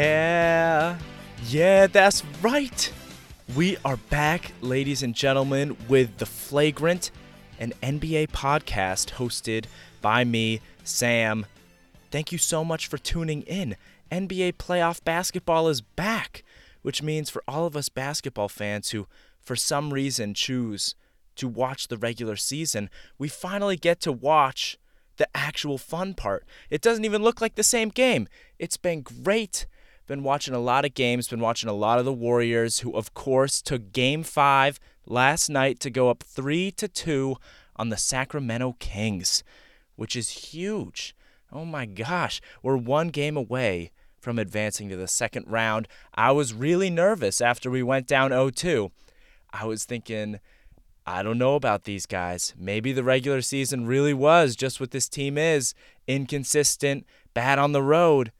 Yeah, yeah, that's right. We are back, ladies and gentlemen, with The Flagrant, an NBA podcast hosted by me, Sam. Thank you so much for tuning in. NBA playoff basketball is back, which means for all of us basketball fans who, for some reason, choose to watch the regular season, we finally get to watch the actual fun part. It doesn't even look like the same game. It's been great. Been watching a lot of games, been watching a lot of the Warriors, who of course took game five last night to go up three to two on the Sacramento Kings, which is huge. Oh my gosh, we're one game away from advancing to the second round. I was really nervous after we went down 0 2. I was thinking, I don't know about these guys. Maybe the regular season really was just what this team is inconsistent, bad on the road.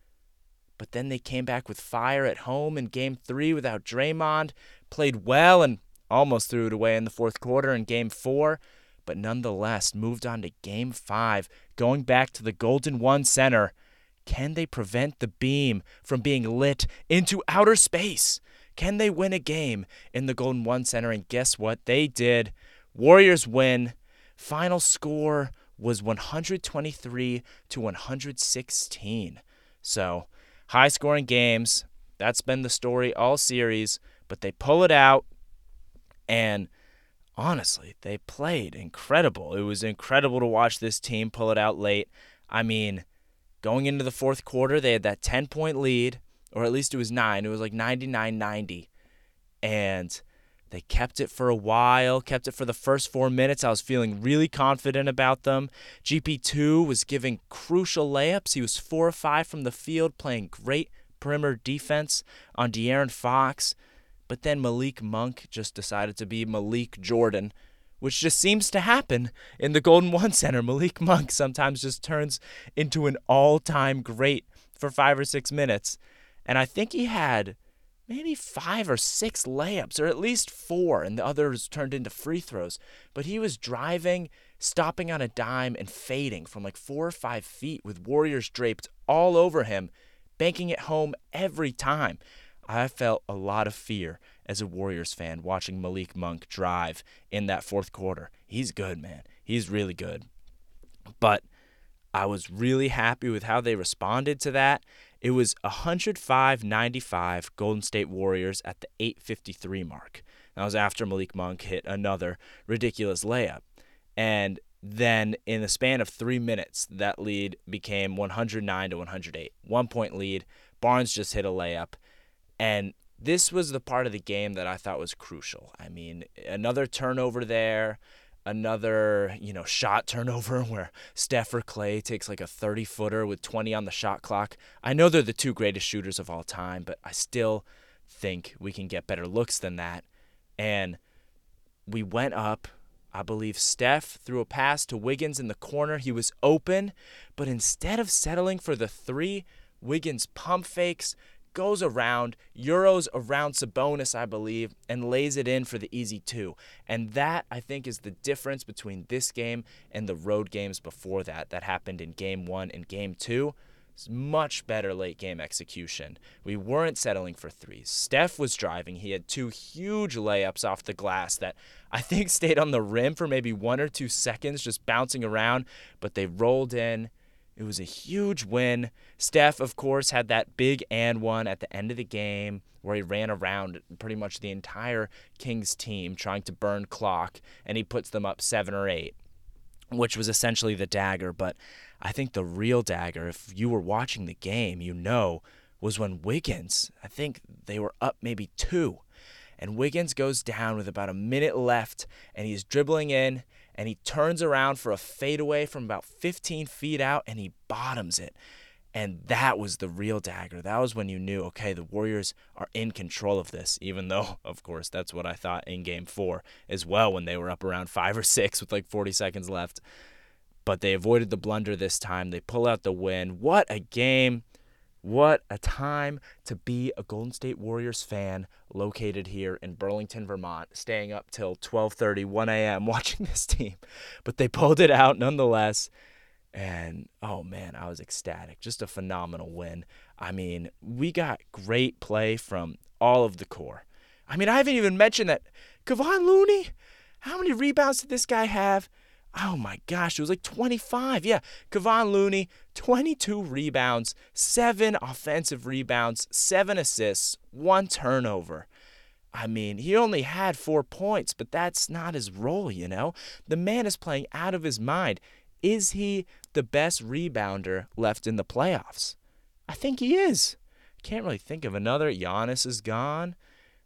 But then they came back with fire at home in game three without Draymond, played well and almost threw it away in the fourth quarter in game four, but nonetheless moved on to game five, going back to the Golden 1 Center. Can they prevent the beam from being lit into outer space? Can they win a game in the Golden 1 Center? And guess what? They did. Warriors win. Final score was 123 to 116. So, high scoring games. That's been the story all series, but they pull it out and honestly, they played incredible. It was incredible to watch this team pull it out late. I mean, going into the fourth quarter, they had that 10 point lead, or at least it was nine. It was like 99 90. And they kept it for a while, kept it for the first four minutes. I was feeling really confident about them. GP2 was giving crucial layups. He was four or five from the field, playing great perimeter defense on De'Aaron Fox. But then Malik Monk just decided to be Malik Jordan, which just seems to happen in the Golden 1 Center. Malik Monk sometimes just turns into an all time great for five or six minutes. And I think he had maybe five or six layups, or at least four, and the others turned into free throws. But he was driving, stopping on a dime, and fading from like four or five feet with Warriors draped all over him, banking it home every time. I felt a lot of fear as a Warriors fan watching Malik Monk drive in that fourth quarter. He's good, man. He's really good. But I was really happy with how they responded to that. It was 105 95 Golden State Warriors at the 853 mark. That was after Malik Monk hit another ridiculous layup. And then in the span of three minutes, that lead became 109 to 108. One point lead. Barnes just hit a layup. And this was the part of the game that I thought was crucial. I mean, another turnover there another, you know, shot turnover where Steph or Klay takes like a 30 footer with 20 on the shot clock. I know they're the two greatest shooters of all time, but I still think we can get better looks than that. And we went up. I believe Steph threw a pass to Wiggins in the corner. He was open, but instead of settling for the three, Wiggins pump fakes, goes around, Euros around Sabonis, I believe, and lays it in for the easy two. And that, I think, is the difference between this game and the road games before that, that happened in game one and game two. It's much better late game execution. We weren't settling for threes. Steph was driving. He had two huge layups off the glass that I think stayed on the rim for maybe one or two seconds, just bouncing around, but they rolled in it was a huge win. Steph, of course, had that big and one at the end of the game where he ran around pretty much the entire Kings team trying to burn clock, and he puts them up seven or eight, which was essentially the dagger. But I think the real dagger, if you were watching the game, you know, was when Wiggins, I think they were up maybe two, and Wiggins goes down with about a minute left, and he's dribbling in and he turns around for a fadeaway from about 15 feet out and he bottoms it. And that was the real dagger. That was when you knew, okay, the Warriors are in control of this, even though, of course, that's what I thought in game four as well when they were up around five or six with like 40 seconds left. But they avoided the blunder this time. They pull out the win. What a game! What a time to be a Golden State Warriors fan located here in Burlington, Vermont, staying up till 12:30, 1 a.m. watching this team. But they pulled it out nonetheless. And oh man, I was ecstatic. Just a phenomenal win. I mean, we got great play from all of the core. I mean, I haven't even mentioned that Kevon Looney, how many rebounds did this guy have? Oh my gosh, it was like 25. Yeah, Kevon Looney, 22 rebounds, seven offensive rebounds, seven assists, one turnover. I mean, he only had four points, but that's not his role, you know? The man is playing out of his mind. Is he the best rebounder left in the playoffs? I think he is. Can't really think of another. Giannis is gone.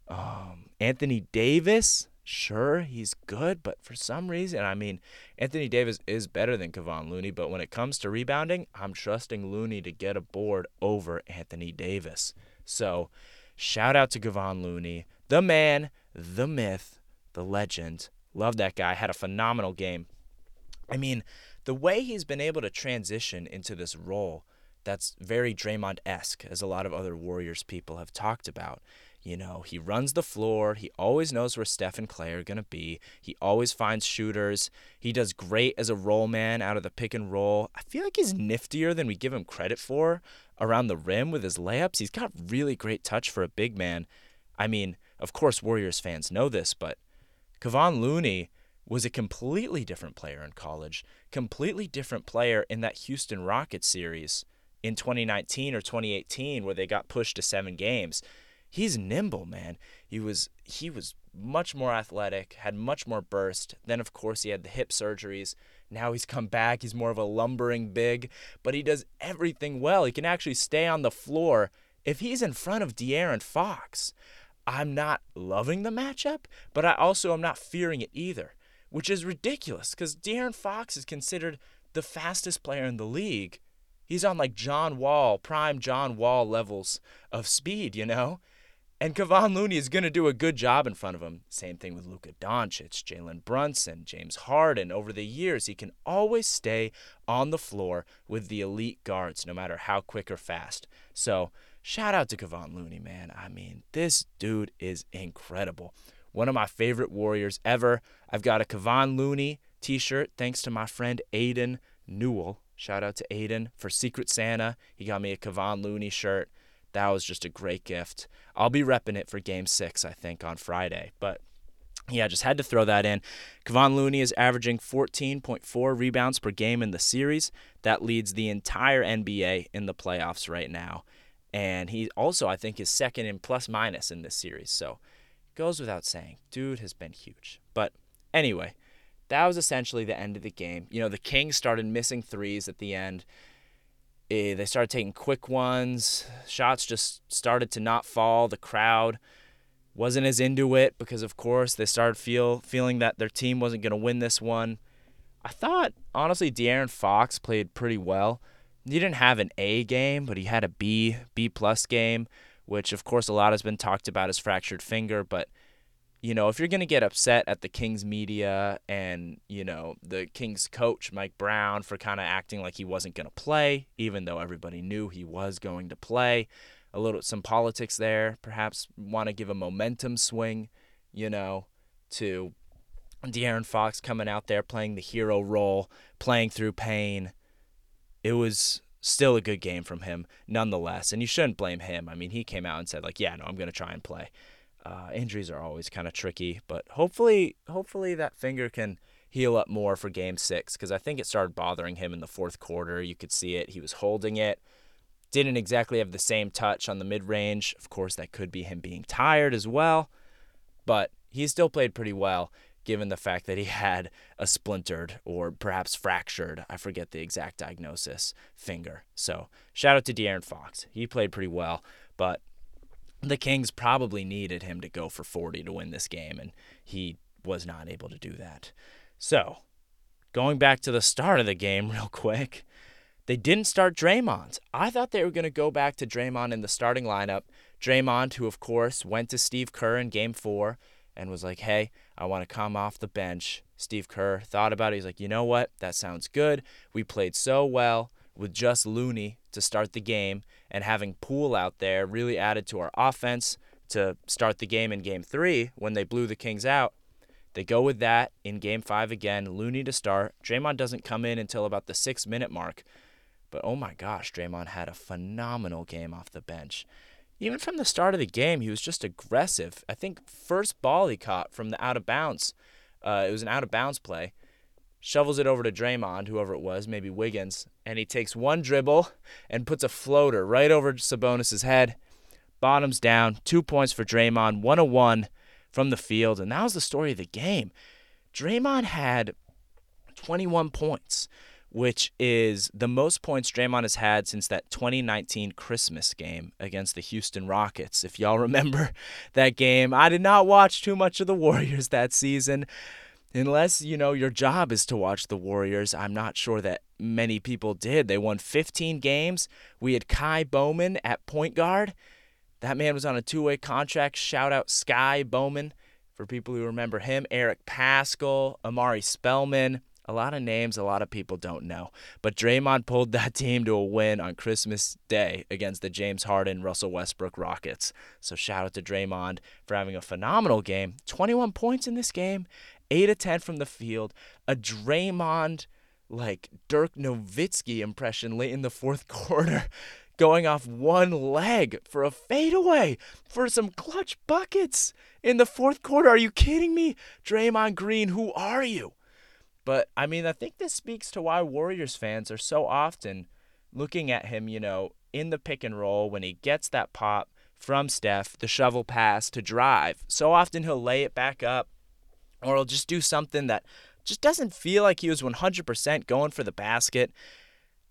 Um, Anthony Davis, sure, he's good, but for some reason, I mean, Anthony Davis is better than Kevon Looney, but when it comes to rebounding, I'm trusting Looney to get a board over Anthony Davis. So, shout out to Kevon Looney, the man, the myth, the legend. Love that guy. Had a phenomenal game. I mean, the way he's been able to transition into this role that's very Draymond esque, as a lot of other Warriors people have talked about. You know, he runs the floor. He always knows where Steph and Klay are going to be. He always finds shooters. He does great as a roll man out of the pick and roll. I feel like he's niftier than we give him credit for around the rim with his layups. He's got really great touch for a big man. I mean, of course, Warriors fans know this, but Kevon Looney was a completely different player in college, completely different player in that Houston Rockets series in 2019 or 2018 where they got pushed to seven games he's nimble, man. He was he was much more athletic, had much more burst. Then of course he had the hip surgeries. Now he's come back. He's more of a lumbering big, but he does everything well. He can actually stay on the floor if he's in front of De'Aaron Fox. I'm not loving the matchup, but I also am not fearing it either, which is ridiculous because De'Aaron Fox is considered the fastest player in the league. He's on like John Wall, prime John Wall levels of speed, you know? And Kevon Looney is going to do a good job in front of him. Same thing with Luka Doncic, Jalen Brunson, James Harden. Over the years, he can always stay on the floor with the elite guards, no matter how quick or fast. So, shout out to Kevon Looney, man. I mean, this dude is incredible. One of my favorite Warriors ever. I've got a Kevon Looney t shirt thanks to my friend Aiden Newell. Shout out to Aiden for Secret Santa. He got me a Kevon Looney shirt that was just a great gift. I'll be repping it for game six, I think, on Friday. But yeah, just had to throw that in. Kevon Looney is averaging 14.4 rebounds per game in the series. That leads the entire NBA in the playoffs right now. And he also, I think, is second in plus minus in this series. So goes without saying, dude has been huge. But anyway, that was essentially the end of the game. You know, the Kings started missing threes at the end. Eh, they started taking quick ones. Shots just started to not fall. The crowd wasn't as into it because, of course, they started feel feeling that their team wasn't going to win this one. I thought honestly, De'Aaron Fox played pretty well. He didn't have an A game, but he had a B B plus game, which of course a lot has been talked about his fractured finger, but you know, if you're going to get upset at the Kings media and, you know, the Kings coach, Mike Brown, for kind of acting like he wasn't going to play, even though everybody knew he was going to play, a little, some politics there, perhaps want to give a momentum swing, you know, to De'Aaron Fox coming out there playing the hero role, playing through pain. It was still a good game from him, nonetheless. And you shouldn't blame him. I mean, he came out and said, like, yeah, no, I'm going to try and play. Uh, injuries are always kind of tricky, but hopefully, hopefully that finger can heal up more for Game Six because I think it started bothering him in the fourth quarter. You could see it; he was holding it, didn't exactly have the same touch on the mid range. Of course, that could be him being tired as well, but he still played pretty well given the fact that he had a splintered or perhaps fractured, I forget the exact diagnosis, finger. So shout out to De'Aaron Fox. He played pretty well, but the Kings probably needed him to go for 40 to win this game, and he was not able to do that. So, going back to the start of the game, real quick, they didn't start Draymond. I thought they were going to go back to Draymond in the starting lineup. Draymond, who of course went to Steve Kerr in game four and was like, hey, I want to come off the bench. Steve Kerr thought about it. He's like, you know what? That sounds good. We played so well with just Looney to start the game, and having Poole out there really added to our offense to start the game in game three when they blew the Kings out. They go with that in game five again. Looney to start. Draymond doesn't come in until about the six minute mark. But oh my gosh, Draymond had a phenomenal game off the bench. Even from the start of the game, he was just aggressive. I think first ball he caught from the out of bounds, uh, it was an out of bounds play. Shovels it over to Draymond, whoever it was, maybe Wiggins, and he takes one dribble and puts a floater right over Sabonis's head. Bottoms down, two points for Draymond, 101 from the field, and that was the story of the game. Draymond had 21 points, which is the most points Draymond has had since that 2019 Christmas game against the Houston Rockets. If y'all remember that game, I did not watch too much of the Warriors that season. Unless, you know, your job is to watch the Warriors, I'm not sure that many people did. They won 15 games. We had Ky Bowman at point guard. That man was on a two way contract. Shout out Ky Bowman for people who remember him. Eric Paschall, Omari Spellman. A lot of names a lot of people don't know. But Draymond pulled that team to a win on Christmas Day against the James Harden Russell Westbrook Rockets. So shout out to Draymond for having a phenomenal game. 21 points in this game, 8 of 10 from the field, a Draymond like Dirk Nowitzki impression late in the fourth quarter going off one leg for a fadeaway for some clutch buckets in the fourth quarter. Are you kidding me? Draymond Green, who are you? But I mean, I think this speaks to why Warriors fans are so often looking at him, you know, in the pick and roll when he gets that pop from Steph, the shovel pass to drive. So often he'll lay it back up or he'll just do something that just doesn't feel like he was 100% going for the basket.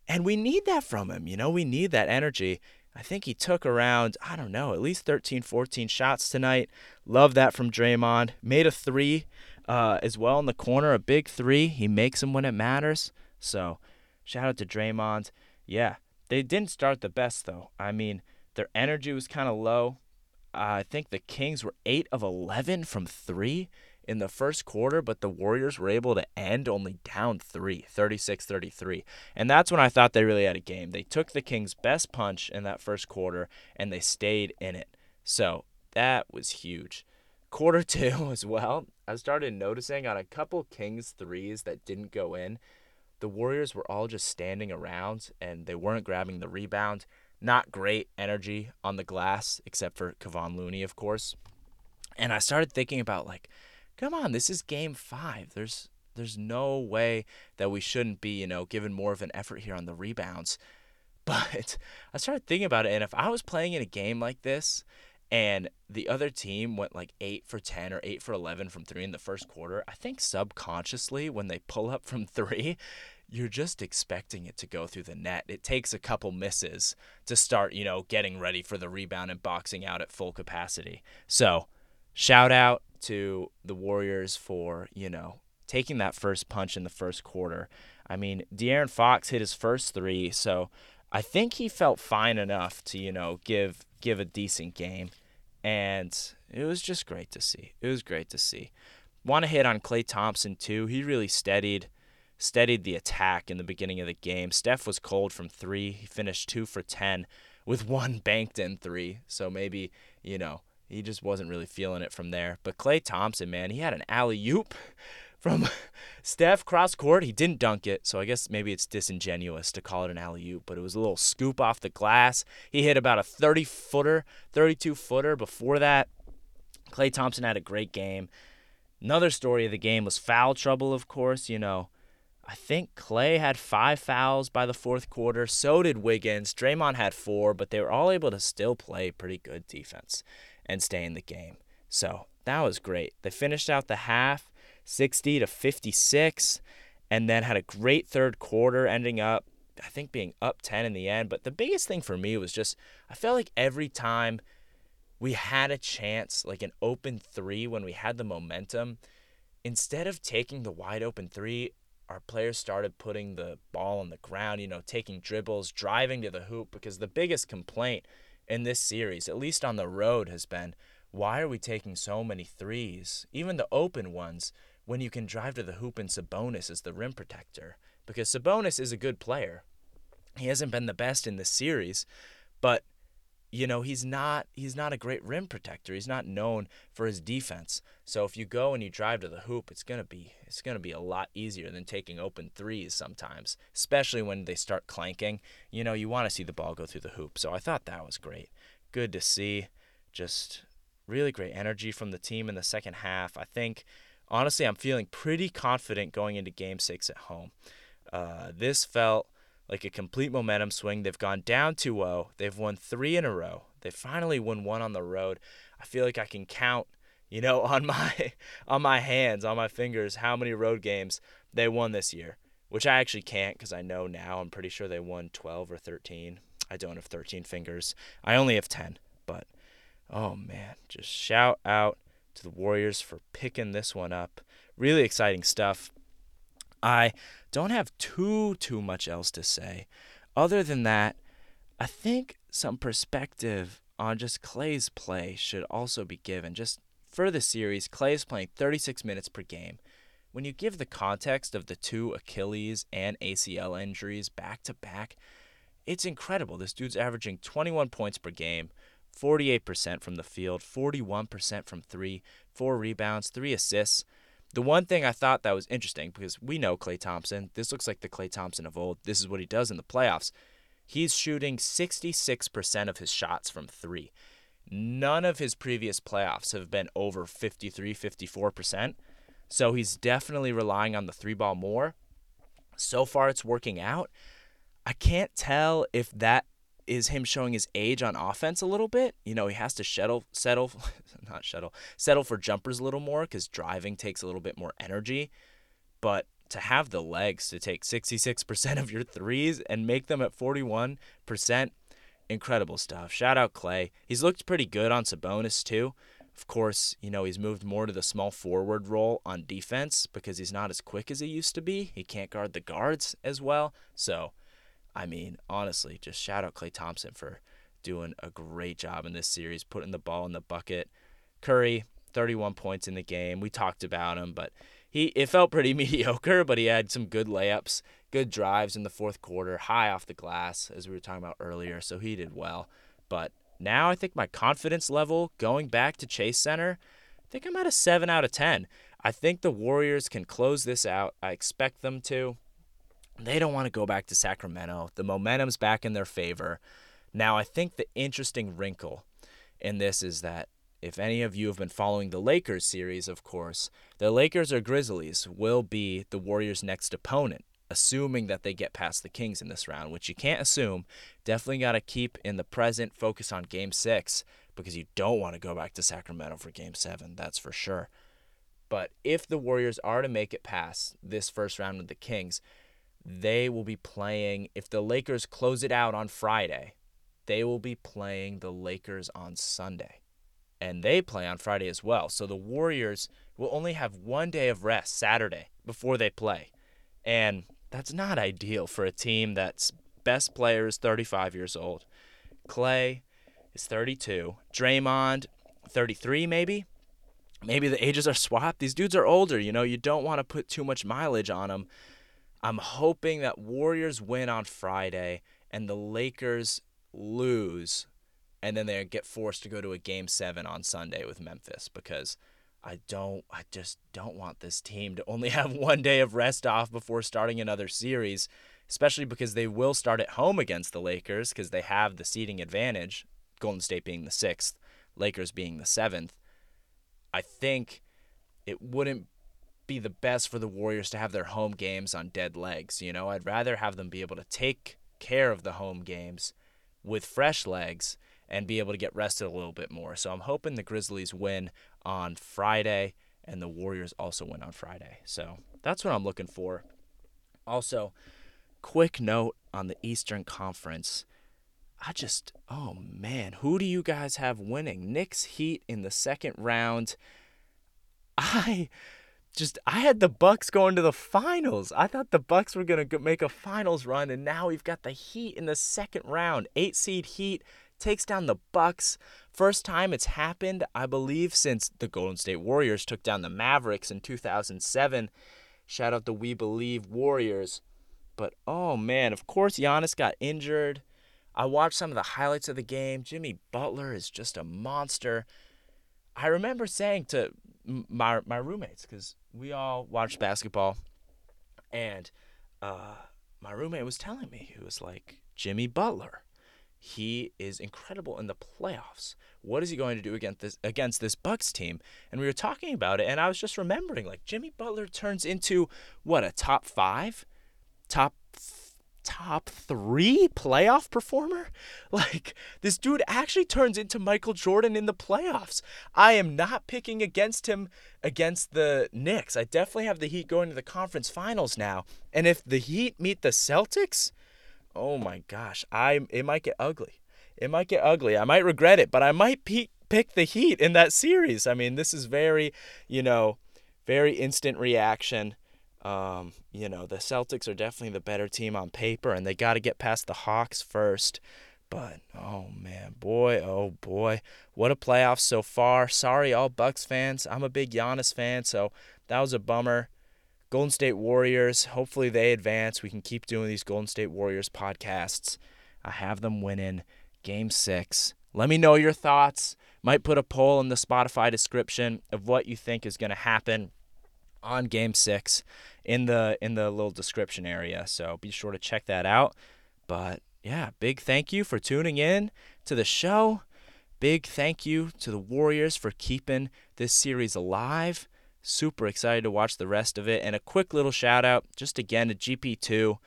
And we need that from him. You know, we need that energy. I think he took around, I don't know, at least 13, 14 shots tonight. Love that from Draymond. Made a three uh, as well in the corner, a big three. He makes them when it matters. So shout out to Draymond. Yeah, they didn't start the best, though. I mean, their energy was kind of low. Uh, I think the Kings were 8 of 11 from three in the first quarter, but the Warriors were able to end only down three, 36 33. And that's when I thought they really had a game. They took the Kings' best punch in that first quarter and they stayed in it. So that was huge. Quarter two as well, I started noticing on a couple Kings threes that didn't go in, the Warriors were all just standing around and they weren't grabbing the rebound. Not great energy on the glass, except for Kevon Looney, of course. And I started thinking about like, come on, this is game five. There's there's no way that we shouldn't be, you know, given more of an effort here on the rebounds. But I started thinking about it, and if I was playing in a game like this and the other team went like 8 for 10 or 8 for 11 from 3 in the first quarter, I think subconsciously when they pull up from 3, you're just expecting it to go through the net. It takes a couple misses to start, you know, getting ready for the rebound and boxing out at full capacity. So, shout out to the Warriors for, you know, taking that first punch in the first quarter. I mean, De'Aaron Fox hit his first three, so I think he felt fine enough to, you know, give give a decent game. And it was just great to see. It was great to see. Want to hit on Klay Thompson too. He really steadied steadied the attack in the beginning of the game. Steph was cold from 3. He finished 2 for 10 with one banked in 3. So maybe, you know, he just wasn't really feeling it from there. But Klay Thompson, man, he had an alley oop from Steph cross court. He didn't dunk it, so I guess maybe it's disingenuous to call it an alley oop, but it was a little scoop off the glass. He hit about a 30 footer, 32 footer before that. Klay Thompson had a great game. Another story of the game was foul trouble, of course. You know, I think Klay had five fouls by the fourth quarter. So did Wiggins. Draymond had four, but they were all able to still play pretty good defense and stay in the game. So that was great. They finished out the half 60 to 56 and then had a great third quarter ending up I think being up 10 in the end, but the biggest thing for me was just I felt like every time we had a chance, like an open 3 when we had the momentum, instead of taking the wide open 3, our players started putting the ball on the ground, you know, taking dribbles, driving to the hoop because the biggest complaint in this series, at least on the road, has been why are we taking so many threes, even the open ones, when you can drive to the hoop and Sabonis as the rim protector? Because Sabonis is a good player. He hasn't been the best in this series, but you know, he's not he's not a great rim protector. He's not known for his defense. So if you go and you drive to the hoop, it's gonna be it's gonna be a lot easier than taking open threes sometimes, especially when they start clanking. You know, you want to see the ball go through the hoop. So I thought that was great. Good to see. Just really great energy from the team in the second half. I think honestly, I'm feeling pretty confident going into Game Six at home. Uh, this felt like a complete momentum swing. They've gone down 2 0. They've won three in a row. They finally won one on the road. I feel like I can count, you know, on my on my hands, on my fingers, how many road games they won this year. Which I actually can't because I know now. I'm pretty sure they won 12 or 13. I don't have 13 fingers. I only have 10. But oh man, just shout out to the Warriors for picking this one up. Really exciting stuff. I don't have too too much else to say. Other than that, I think some perspective on just Klay's play should also be given. Just for the series, Klay is playing 36 minutes per game. When you give the context of the two Achilles and ACL injuries back to back, it's incredible. This dude's averaging 21 points per game, 48% from the field, 41% from three, four rebounds, three assists. The one thing I thought that was interesting because we know Klay Thompson. This looks like the Klay Thompson of old. This is what he does in the playoffs. He's shooting 66% of his shots from three. None of his previous playoffs have been over 53, 54%. So he's definitely relying on the three ball more. So far, it's working out. I can't tell if that is him showing his age on offense a little bit. You know, he has to settle, settle, not settle, settle for jumpers a little more because driving takes a little bit more energy. But to have the legs to take 66% of your threes and make them at 41%, incredible stuff. Shout out Klay. He's looked pretty good on Sabonis too. Of course, you know, he's moved more to the small forward role on defense because he's not as quick as he used to be. He can't guard the guards as well. So, I mean, honestly, just shout out Klay Thompson for doing a great job in this series, putting the ball in the bucket. Curry, 31 points in the game. We talked about him, but he it felt pretty mediocre, but he had some good layups, good drives in the fourth quarter, high off the glass, as we were talking about earlier. So he did well. But now I think my confidence level going back to Chase Center, I think I'm at a 7 out of 10. I think the Warriors can close this out. I expect them to. They don't want to go back to Sacramento. The momentum's back in their favor. Now, I think the interesting wrinkle in this is that if any of you have been following the Lakers series, of course, the Lakers or Grizzlies will be the Warriors' next opponent, assuming that they get past the Kings in this round, which you can't assume. Definitely got to keep in the present, focus on game six, because you don't want to go back to Sacramento for game seven, that's for sure. But if the Warriors are to make it past this first round with the Kings, they will be playing, if the Lakers close it out on Friday, they will be playing the Lakers on Sunday. And they play on Friday as well. So the Warriors will only have one day of rest, Saturday, before they play. And that's not ideal for a team that's best player is 35 years old. Klay is 32. Draymond, 33 maybe. Maybe the ages are swapped. These dudes are older, you know, you don't want to put too much mileage on them I'm hoping that Warriors win on Friday and the Lakers lose and then they get forced to go to a game 7 on Sunday with Memphis because I don't I just don't want this team to only have one day of rest off before starting another series, especially because they will start at home against the Lakers because they have the seeding advantage, Golden State being the 6th, Lakers being the 7th. I think it wouldn't be the best for the Warriors to have their home games on dead legs. You know, I'd rather have them be able to take care of the home games with fresh legs and be able to get rested a little bit more. So I'm hoping the Grizzlies win on Friday and the Warriors also win on Friday. So that's what I'm looking for. Also, quick note on the Eastern Conference. I just, oh man, who do you guys have winning? Knicks Heat in the second round. I just I had the Bucks going to the finals. I thought the Bucks were going to make a finals run and now we've got the Heat in the second round. 8 seed Heat takes down the Bucks. First time it's happened, I believe, since the Golden State Warriors took down the Mavericks in 2007. Shout out the We Believe Warriors. But oh man, of course Giannis got injured. I watched some of the highlights of the game. Jimmy Butler is just a monster. I remember saying to my my roommates because we all watched basketball, and uh, my roommate was telling me he was like Jimmy Butler. He is incredible in the playoffs. What is he going to do against this against this Bucks team? And we were talking about it, and I was just remembering like Jimmy Butler turns into what a top five, top top three playoff performer? Like, this dude actually turns into Michael Jordan in the playoffs. I am not picking against him against the Knicks. I definitely have the Heat going to the conference finals now. And if the Heat meet the Celtics, oh my gosh, I it might get ugly. It might get ugly. I might regret it, but I might pe- pick the Heat in that series. I mean, this is very, you know, very instant reaction. Um, you know, the Celtics are definitely the better team on paper, and they got to get past the Hawks first. But oh man, boy, oh boy, what a playoff so far. Sorry, all Bucks fans. I'm a big Giannis fan, so that was a bummer. Golden State Warriors. Hopefully they advance. We can keep doing these Golden State Warriors podcasts. I have them winning Game Six. Let me know your thoughts. Might put a poll in the Spotify description of what you think is going to happen on Game Six in the in the little description area. So be sure to check that out. But yeah, big thank you for tuning in to the show. Big thank you to the Warriors for keeping this series alive. Super excited to watch the rest of it. And a quick little shout out, just again to GP2,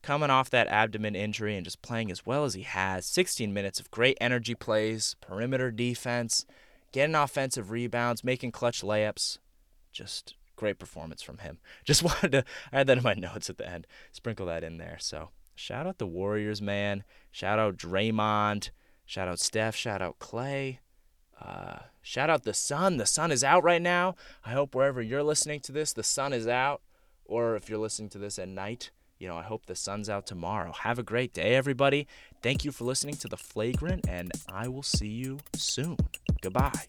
coming off that abdomen injury and just playing as well as he has. 16 minutes of great energy plays, perimeter defense, getting offensive rebounds, making clutch layups. Just great performance from him. Just wanted to, I had that in my notes at the end, sprinkle that in there. So shout out the Warriors, man. Shout out Draymond. Shout out Steph. Shout out Klay. Uh, shout out the sun. The sun is out right now. I hope wherever you're listening to this, the sun is out. Or if you're listening to this at night, you know, I hope the sun's out tomorrow. Have a great day, everybody. Thank you for listening to The Flagrant, and I will see you soon. Goodbye.